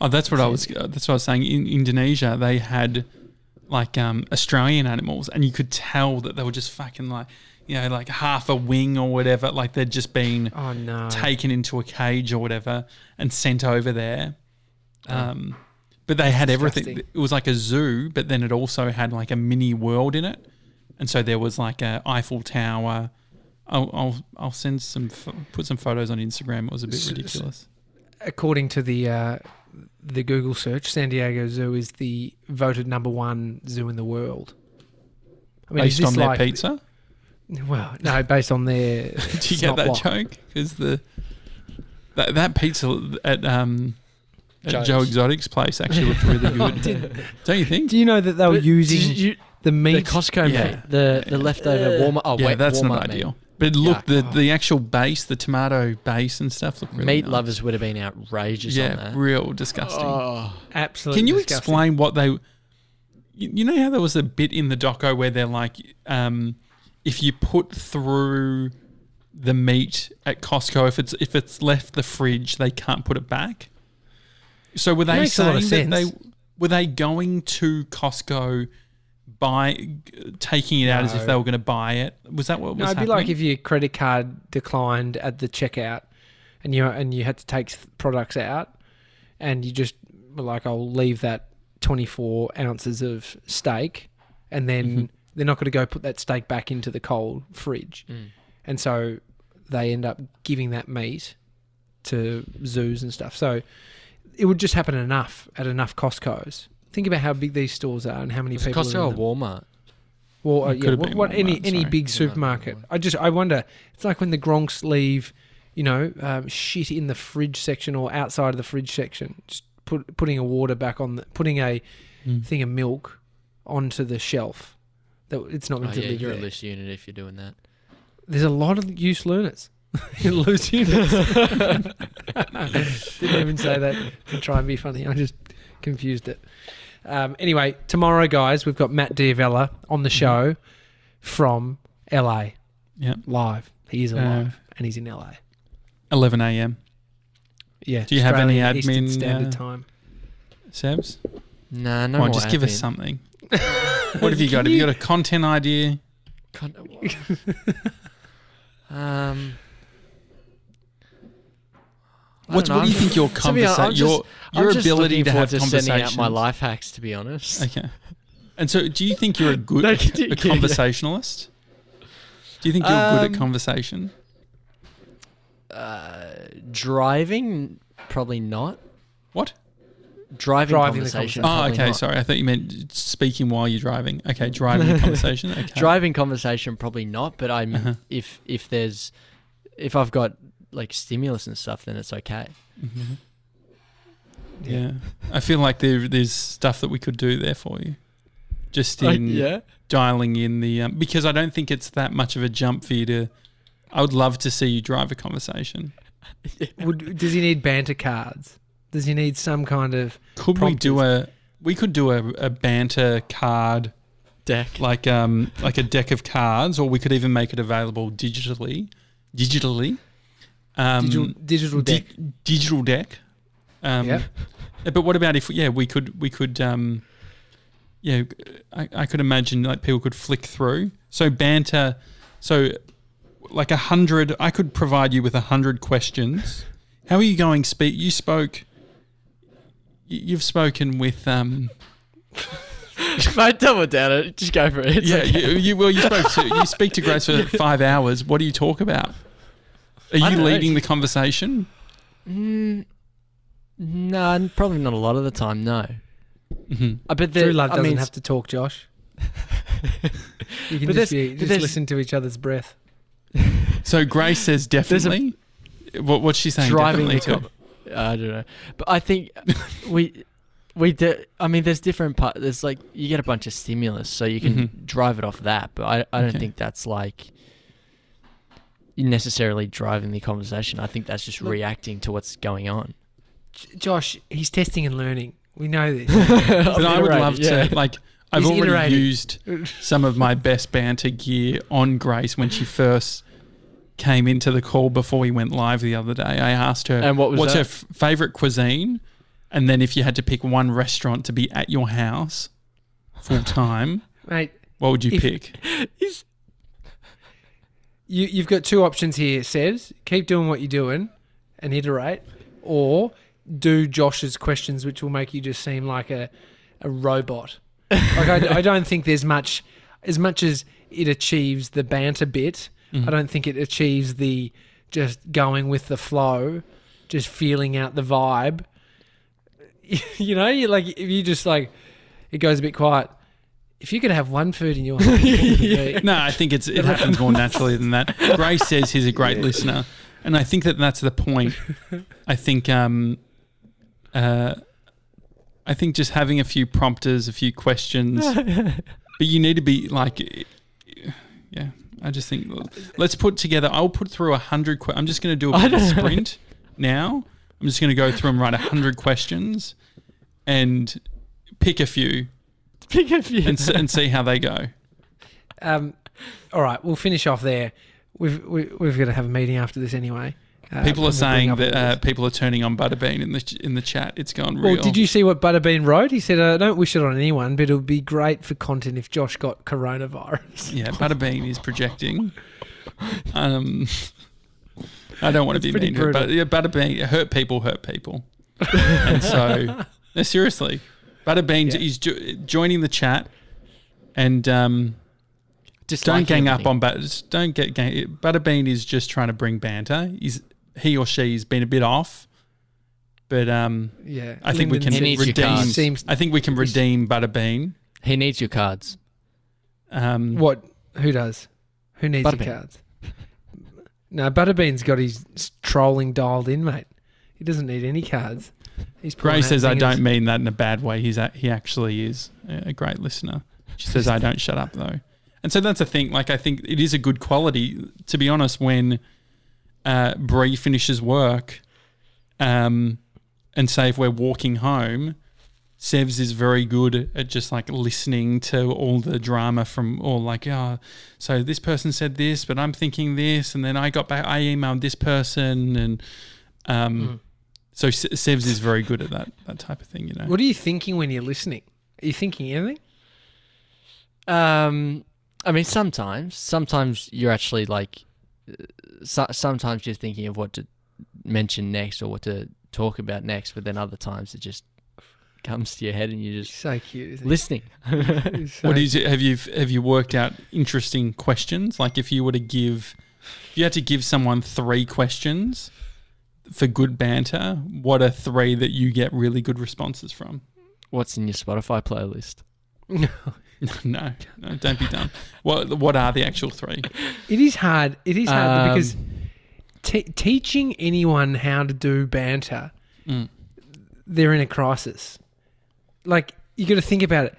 Oh, that's what I was. Uh, that's what I was saying. In Indonesia, they had like um, Australian animals, and you could tell that they were just fucking like, you know, like half a wing or whatever. Like they'd just been Oh no! taken into a cage or whatever and sent over there. Oh. Um, but they had everything. disgusting. It was like a zoo, but then it also had like a mini world in it, and so there was like a Eiffel Tower. I'll I'll, I'll send some put some photos on Instagram. It was a bit S- s- ridiculous. According to the uh, the Google search, San Diego Zoo is the voted number one zoo in the world. I is Based on their like- pizza. Well, no, based on their. Do you get that joke? Because the that, that pizza at um at Joe's. Joe Exotic's place actually looked really good. Don't you think? Do you know that they were But using did you- the the meat? Costco Yeah. meat, the the leftover Walmart. Oh yeah, wait, that's Walmart not meat. ideal. But look, the Yuck. the actual base, the tomato base and stuff look really Meat nice. lovers would have been outrageous on Yeah, that. real disgusting. Oh. Absolutely. Can you disgusting. explain what they? You, you know how there was a bit in the doco where they're like, um, if you put through the meat at Costco, if it's if it's left the fridge, they can't put it back. So were they makes a lot of saying that they were they going to Costco? Buy, taking it out as if they were going to buy it. Was that what was No, it'd be happening? like if your credit card declined at the checkout, and you and you had to take products out, and you just were like, "I'll leave that 24 ounces of steak, and then Mhm. they're not going to go put that steak back into the cold fridge. Mm. And so they end up giving that meat to zoos and stuff. So it would just happen enough at enough Costco's. Think about how big these stores are and how many Was people. are Costco or in them. Walmart? Well, uh, It yeah, what, what any Walmart, any sorry. big supermarket. Walmart. I just I wonder. It's like when the Gronks leave, you know, um, shit in the fridge section or outside of the fridge section. Just put putting a water back on the putting a Mm. thing of milk onto the shelf. That it's not Oh, to yeah, live you're there. a loose unit if you're doing that. There's a lot of loose learners. loose units. Didn't even say that to try and be funny. I just confused it. Um, anyway, tomorrow, guys, we've got Matt D'Avella on the show from LA Yeah, live. He is Uh, alive and he's in LA. 11 a.m. Yeah. do you have any Australian Eastern admin, Standard uh, Time? Sebs? Nah, no Come on, more just give us admin. something. What have you got? Have you got a content idea? Con- um. I What's, don't what do you think your To be honest, I'm conversation, your your I'm ability looking to have to sending conversations? out my life hacks, to be honest. Okay. And so, do you think you're a good No, a continue, yeah. conversationalist? Do you think you're good Um, at conversation? Uh, driving, probably not. What? Driving, Driving the conversation. Oh, probably okay. not. Sorry, I thought you meant speaking while you're driving. Okay, driving conversation. Okay. Driving conversation, probably not. But I'm Uh-huh. if if there's if I've got like stimulus and stuff, then it's okay. Mhm. Yeah, I feel like there there's stuff that we could do there for you. Just in yeah. dialing in the um, because I don't think it's that much of a jump for you to. I would love to see you drive a conversation. Would, does he need banter cards? Does he need some kind of Could we do a? We could do a, a banter card Deck. like um like a deck of cards, or we could even make it available digitally. Digitally, um, digital, digital di- deck? digital deck. Um, Yep. yeah, But what about if yeah we could we could um yeah I, I could imagine like people could flick through so banter so like a hundred I could provide you with a hundred questions. How are you going? Speak. You spoke. You've spoken with um Mate, double down it. Just go for it. It's yeah okay. you, you well you spoke to you speak to Grace for five hours. What do you talk about? Are you don't know. leading the conversation? Mm, no, probably not a lot of the time. No. hmm I bet True there. love I doesn't mean, have to talk, Josh. You can just, be, just listen to each other's breath. So Grace says There's a- definitely. what what's she saying? driving the definitely com- I don't know, but I think we we do. I mean, there's different part. There's like you get a bunch of stimulus, so you can Mhm. drive it off that. But I I don't Okay. think that's like necessarily driving the conversation. I think that's just Look- reacting to what's going on. J- Josh, he's testing and learning. We know this. But I would love yeah. to like. I've He's already iterating. used some of my best banter gear on Grace when she first came into the call before we went live the other day. I asked her, And what was "What's that? her f- favorite cuisine?" And then, if you had to pick one restaurant to be at your house full time, Mate, what would you If- pick? you, you've got two options here, Sebs. Keep doing what you're doing and iterate, or do Josh's questions, which will make you just seem like a, a robot. Like I, I don't think there's much, as much as it achieves the banter bit. Mhm. I don't think it achieves the just going with the flow, just feeling out the vibe. you know, you like if you just like it goes a bit quiet. If you could have one food in your would it? No, I think it's it happens more naturally than that. Grace says he's a great listener, and I think that that's the point. I think, um, uh, I think just having a few prompters, a few questions, but you need to be like, yeah. I just think let's put together. I'll put through a hundred. Que- I'm just going to do a I bit of a sprint now. I'm just going to go through and write a hundred questions, and pick a few Pick a few. and and see how they go. Um, all right, we'll finish off there. We've we, we've got to have a meeting after this anyway. Uh, People are and we'll bring saying that uh, people are turning on Butterbean in the ch- in the chat. It's gone real. Well, did you see what Butterbean wrote? He said, "I don't wish it on anyone, but it would be great for content if Josh got coronavirus." Yeah, Butterbean is projecting. Um, I don't want to be mean but yeah, Butterbean hurt people, hurt people, and so no, seriously, Butterbean Yeah. is jo- joining the chat, and um, don't gang up on Butter. Don't get gang. Butterbean is just trying to bring banter. He's he or she has been a bit off, but um, Yeah, I think we can your redeem. Seems I think we can redeem Butterbean. He needs your cards. Um, what? Who does? Who needs the Butterbean. cards? No, Butterbean's got his trolling dialed in, mate. He doesn't need any cards. He's Gray says, "I don't mean that in a bad way. He's a, he actually is a a great listener." She says, "I don't shut up though," and so that's the thing. Like I think it is a good quality. To be honest, when uh, Bree finishes work, um, and say if we're walking home, Sevs is very good at just like listening to all the drama from all like, oh, so this person said this, but I'm thinking this, and then I got back, I emailed this person, and um, Hmm. So Se- Sevs is very good at that that type of thing, you know. What are you thinking when you're listening? Are you thinking anything? Um, I mean, sometimes, sometimes you're actually like, uh, so, sometimes you're thinking of what to mention next or what to talk about next, but then other times it just comes to your head and you're just so cute. Isn't listening. he? So What is it? Have you have you worked out interesting questions? Like if you were to give, if you had to give someone three questions for good banter, what are three that you get really good responses from? What's in your Spotify playlist? No. no, no, don't be dumb. What what are the actual three? It is hard. It is hard Um, because te- teaching anyone how to do banter, Mm. they're in a crisis. Like you got to think about it.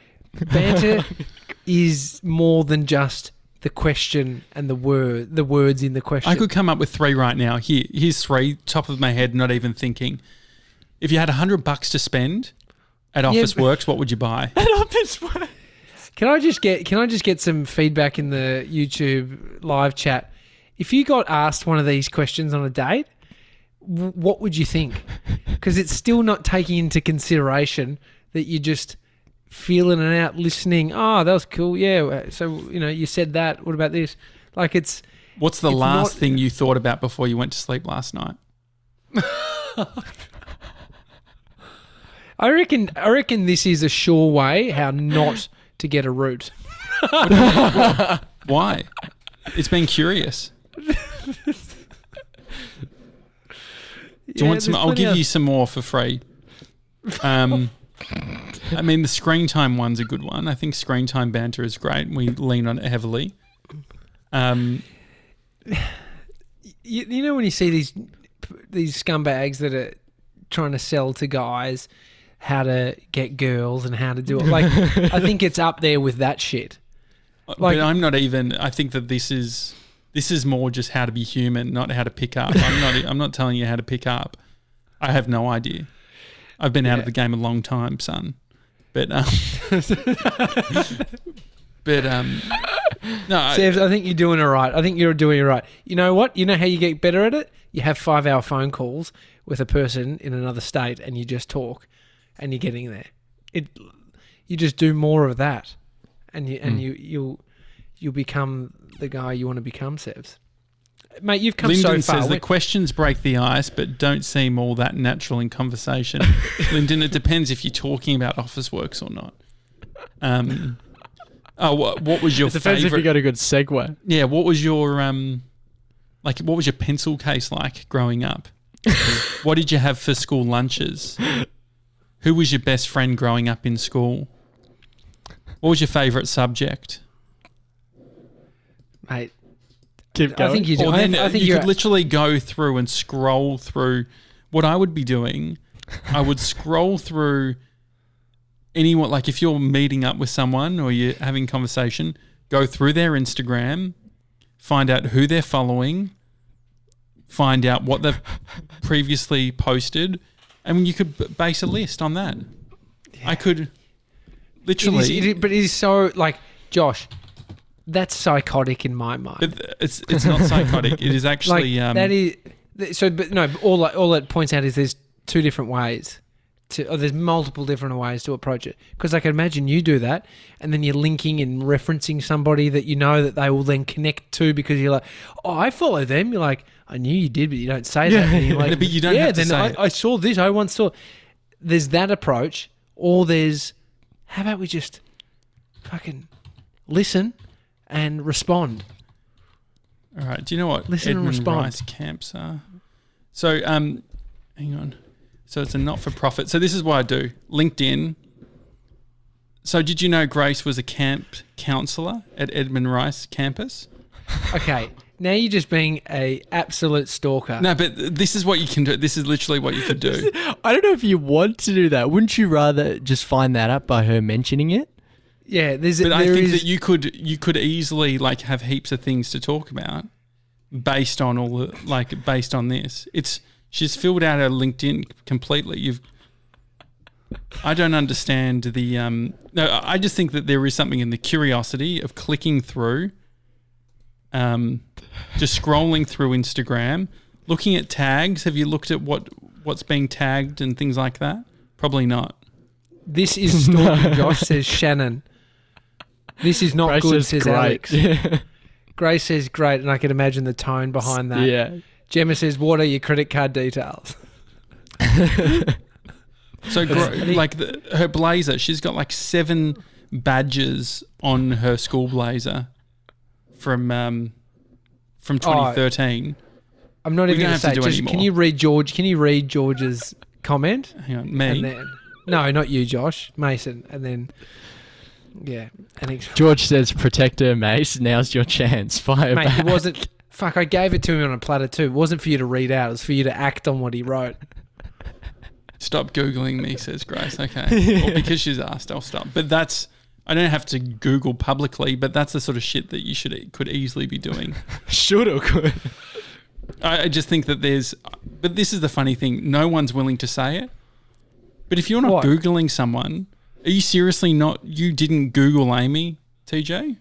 Banter is more than just the question and the word, the words in the question. I could come up with three right now. Here, here's three, top of my head, not even thinking. If you had a hundred bucks to spend at Office but- Works, what would you buy? At Officeworks. Can I just get can I just get some feedback in the YouTube live chat? If you got asked one of these questions on a date, w- what would you think? Because it's still not taking into consideration that you just feeling it out, listening. Oh, that was cool. Yeah. So you know, you said that. What about this? Like it's What's the It's last not- thing you thought about before you went to sleep last night? I reckon I reckon this is a sure way how not to get a root. Why? It's been curious. Do you want some? I'll give you some more for free. Um, I mean, the screen time one's a good one. I think screen time banter is great. We lean on it heavily. Um, you, you know when you see these these scumbags that are trying to sell to guys how to get girls and how to do it like i think it's up there with that shit Like- but I'm not even. I think that this is this is more just how to be human, not how to pick up. I'm not. I'm not telling you how to pick up. I have no idea. I've been out Yeah. of the game a long time, son. But um, but um, no. I- I think you're doing it right. I think you're doing it right. You know what? You know how you get better at it? You have five hour phone calls with a person in another state and you just talk and you're getting there. It you just do more of that and you and Mm. you you'll you'll become the guy you want to become, Sebs. Mate, you've come Lyndon so far. says the questions break the ice, but don't seem all that natural in conversation. Lyndon, it depends if you're talking about Officeworks or not. Um, oh, what, what was your It depends if favorite? you got a good segue. yeah, what was your um, like, what was your pencil case like growing up? what did you have for school lunches? Who was your best friend growing up in school? What was your favorite subject? mate, Keep I think you do. Or I, then I think you could literally go through and scroll through. What I would be doing, I would scroll through anyone. Like if you're meeting up with someone or you're having conversation, go through their Instagram, find out who they're following, find out what they've previously posted, and you could base a list on that. I could literally. is, it is- but it is so like Josh. That's psychotic in my mind. but it's it's not psychotic. It is actually like um, that is so. But no, all that- all it points out is there's two different ways. To, or there's multiple different ways to approach it because I can imagine you do that, and then you're linking and referencing somebody that you know that they will then connect to because you're like, oh, I follow them. You're like, I knew you did, but you don't say that. And like, but you don't yeah, have to then say I. I saw this. I once saw. There's that approach, or there's how about we just fucking listen and respond. All right. Do you know what Listen and Edmund respond. Rice camps are? So, um, hang on. So it's a not-for-profit. So this is what I do. LinkedIn. So did you know Grace was a camp counselor at Edmund Rice campus? Okay, now you're just being a absolute stalker. No, but this is what you can do. This is literally what you could do. I don't know if you want to do that. Wouldn't you rather just find that out by her mentioning it? Yeah, there's But I think is- that you could you could easily like have heaps of things to talk about based on all the like based on this. It's she's filled out her LinkedIn completely. You've I don't understand the um no I just think that there is something in the curiosity of clicking through um just scrolling through Instagram, looking at tags. Have you looked at what what's being tagged and things like that? Probably not. this is stalking. Josh says Shannon. This is not Grace good, says says great. Alex. Grace says great, and I can imagine the tone behind that. yeah. Gemma says, "What are your credit card details?" So, gro- like the, her blazer, she's got like seven badges on her school blazer from um, from 2013. I'm not even going to to say. Just, anymore. can you read George? Can you read George's comment? Hang on, And me. then, no, not you, Josh. Mason, and then yeah, and ex- George says, "Protect her, Mace. Now's your chance. Fire mate, back." it wasn't. Fuck, I gave it to him on a platter too. It wasn't for you to read out. It was for you to act on what he wrote. Stop googling me, says Grace. Okay, well, because she's asked, I'll stop. But that's I don't have to Google publicly, but that's the sort of shit that you should could easily be doing. Should or could. I, I just think that there's, but this is the funny thing. No one's willing to say it. But if you're not What? googling someone, are you seriously not? You didn't Google Amy, TJ?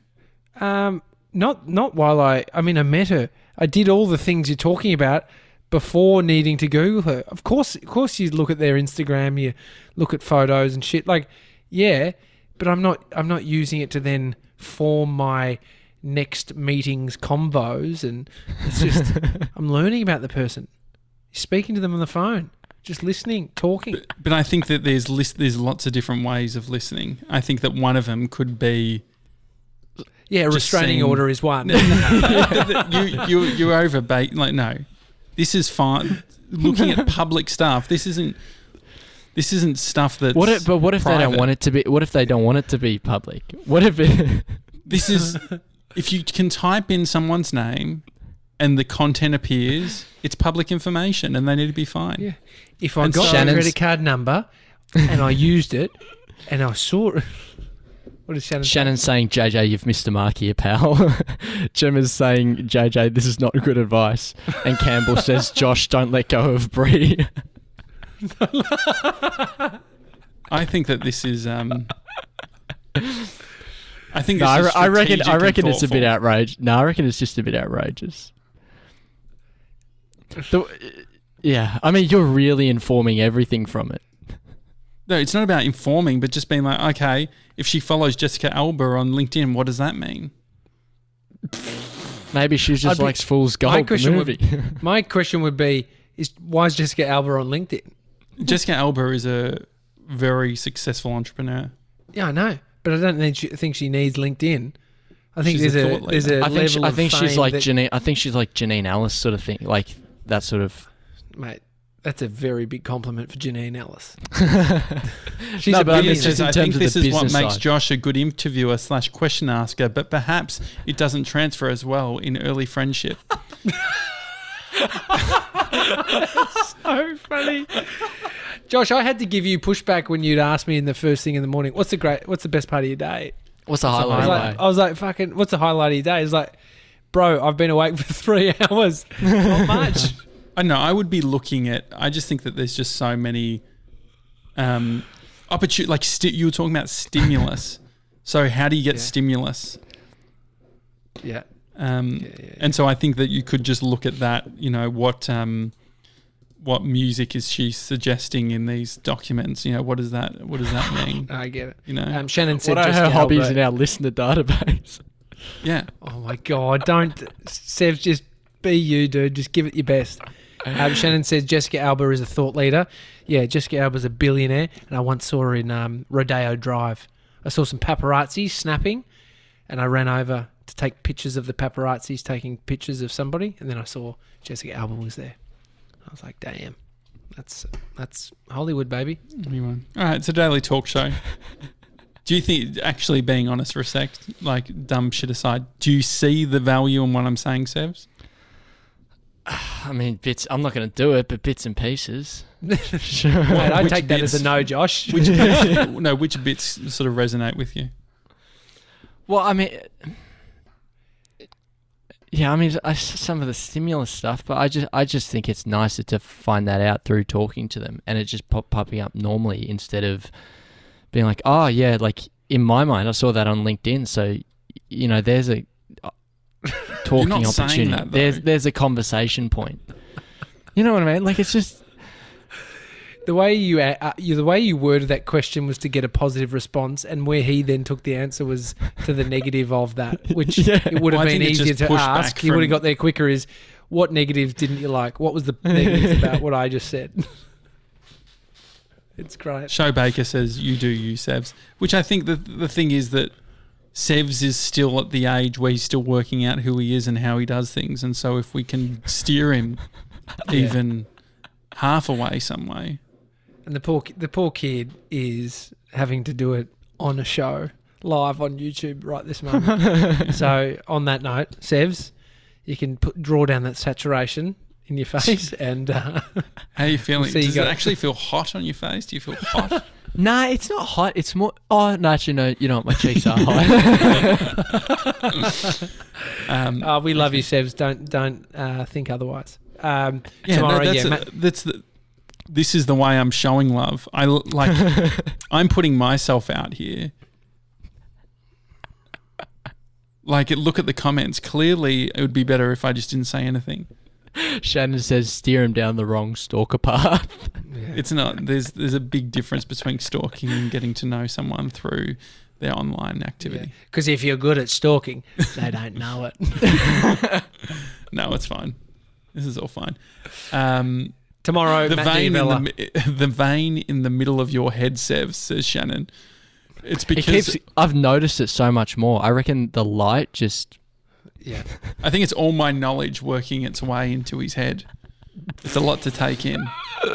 Um, not not while I. I mean, I met her. I did all the things you're talking about before needing to Google her. Of course, of course, you look at their Instagram, you look at photos and shit. Like, yeah, but I'm not. I'm not using it to then form my next meetings convos, and it's just I'm learning about the person, speaking to them on the phone, just listening, talking. But I think that there's list, there's lots of different ways of listening. I think that one of them could be Yeah, restraining seeing- order is one. you you you over bait like no. This is fine. Looking at public stuff, this isn't this isn't stuff that What if, but what if they don't want it to be? What if they don't want it to be public? What if it? This is if you can type in someone's name and the content appears, it's public information and they need to be fine. Yeah. If I And got Shannon's- the credit card number and I used it and I saw it. What is Shannon? say? Shannon's saying, "JJ, you've missed the mark here, pal." Gemma's saying, "JJ, this is not good advice." And Campbell says, "Josh, don't let go of Bree." I think that this is um I think no, this I, is re- I reckon. strategic I and reckon it's a bit thoughtful. outrageous. No, I reckon it's just a bit outrageous. The, uh, yeah, I mean, you're really informing everything from it. No, it's not about informing, but just being like, okay, if she follows Jessica Alba on LinkedIn, what does that mean? Maybe she just I'd be- likes Fool's My Gold, the question would- movie. My question would be: Is why is Jessica Alba on LinkedIn? Jessica Alba is a very successful entrepreneur. Yeah, I know, but I don't think she, needs LinkedIn. I think She's there's a, thought there's a leader. I think. She, I of think she's like that- Janine. I think she's like Janine Allis sort of thing, like that sort of. mate. That's a very big compliment for Janine Allis. She's No, a but I mean, billionaire. it's just in I think of this is what makes side. Josh a good interviewer slash question asker, but perhaps it doesn't transfer as well in early friendship. so funny. Josh, I had to give you pushback when you'd ask me in the first thing in the morning. What's the great? What's the best part of your day? What's the I highlight? was, of like, your day? I was like, fucking, what's the highlight of your day? It's like, bro, I've been awake for three hours. Not much. I know I would be looking at. I just think that there's just so many um, opportunity. Like sti- you were talking about stimulus. so how do you get Yeah. stimulus? yeah. Um, Yeah, yeah, And so I think that you could just look at that. You know what um, what music is she suggesting in these documents? You know what does that what does that mean? I get it. You know, Um, Shannon said, What are her hobbies in our listener database? Yeah. Oh my god! Don't, Sev, just be you, dude. Just give it your best. Um, Shannon says Jessica Alba is a thought leader. Yeah, Jessica Alba's a billionaire, and I once saw her in um, Rodeo Drive. I saw some paparazzi snapping, and I ran over to take pictures of the paparazzis taking pictures of somebody, and then I saw Jessica Alba was there. I was like, damn, that's that's Hollywood, baby. Anyone? All right, it's a daily talk show. Do you think, actually being honest for a sec, like dumb shit aside, do you see the value in what I'm saying, Sevs? I mean, bits. I'm not going to do it, but bits and pieces. sure. Mate, I which take that as a no, Josh. Which bits, no, which bits sort of resonate with you? Well, I mean, yeah, I mean, I, some of the stimulus stuff, but I just, I just think it's nicer to find that out through talking to them, and it just pop popping up normally instead of being like, oh yeah, like in my mind, I saw that on LinkedIn, so you know, there's a uh, talking not opportunity. that, there's, there's a conversation point. You know what I mean? Like it's just, the way you, uh, uh, you the way you worded that question was to get a positive response, and where he then took the answer was to the negative of that, which Yeah. it would have Well, been easier to ask. back He would have got there quicker. Is what negatives didn't you like? What was the negatives about what I just said? It's great. Show Baker says you do you, Sevs. Which I think the the thing is that Sevs is still at the age where he's still working out who he is and how he does things, and so if we can steer him even half away some way, And the poor the poor kid is having to do it on a show live on YouTube right this moment. so on that note, Sevs, you can put draw down that saturation in your face and uh, how are you feeling? So you Does it actually feel hot on your face? Do you feel hot? nah, it's not hot. It's more. Oh no, actually, no. You know what? My cheeks are hot. Um, uh, we love you, Sevs. Don't don't uh, think otherwise. Um, yeah, tomorrow, no, that's, yeah, a- that's the. This is the way I'm showing love. I like. I'm putting myself out here. Like, look at the comments. Clearly, it would be better if I just didn't say anything. Shannon says, steer him down the wrong stalker path. yeah. It's not. There's there's a big difference between stalking and getting to know someone through their online activity. Because if you're good at stalking, they don't know it. No, it's fine. This is all fine. Um, Tomorrow, the Matt vein in the, the vein in the middle of your head, Sev, says Shannon. It's It because keeps. I've noticed it so much more. I reckon the light just. Yeah. I think it's all my knowledge working its way into his head. It's a lot to take in.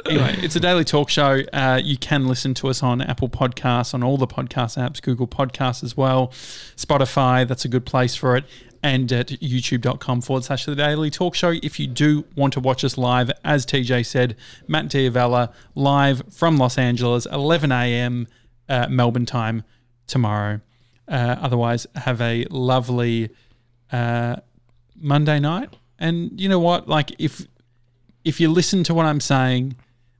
Anyway, it's a daily talk show. Uh, you can listen to us on Apple Podcasts, on all the podcast apps, Google Podcasts as well, Spotify. That's a good place for it. And at youtube.com forward slash the daily talk show. If you do want to watch us live, as TJ said, Matt D'Avella live from Los Angeles, 11 a.m. Uh, Melbourne time tomorrow. Uh, otherwise, have a lovely uh, Monday night. And you know what? Like if if you listen to what I'm saying,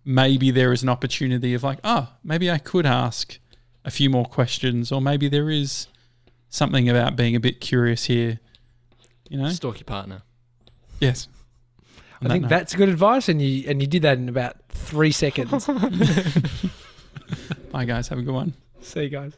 maybe there is an opportunity of like, oh, maybe I could ask a few more questions, or maybe there is something about being a bit curious here. You know? Stalk your partner. Yes. On I that think note. that's good advice, and you and you did that in about three seconds. Bye guys, have a good one. See you guys.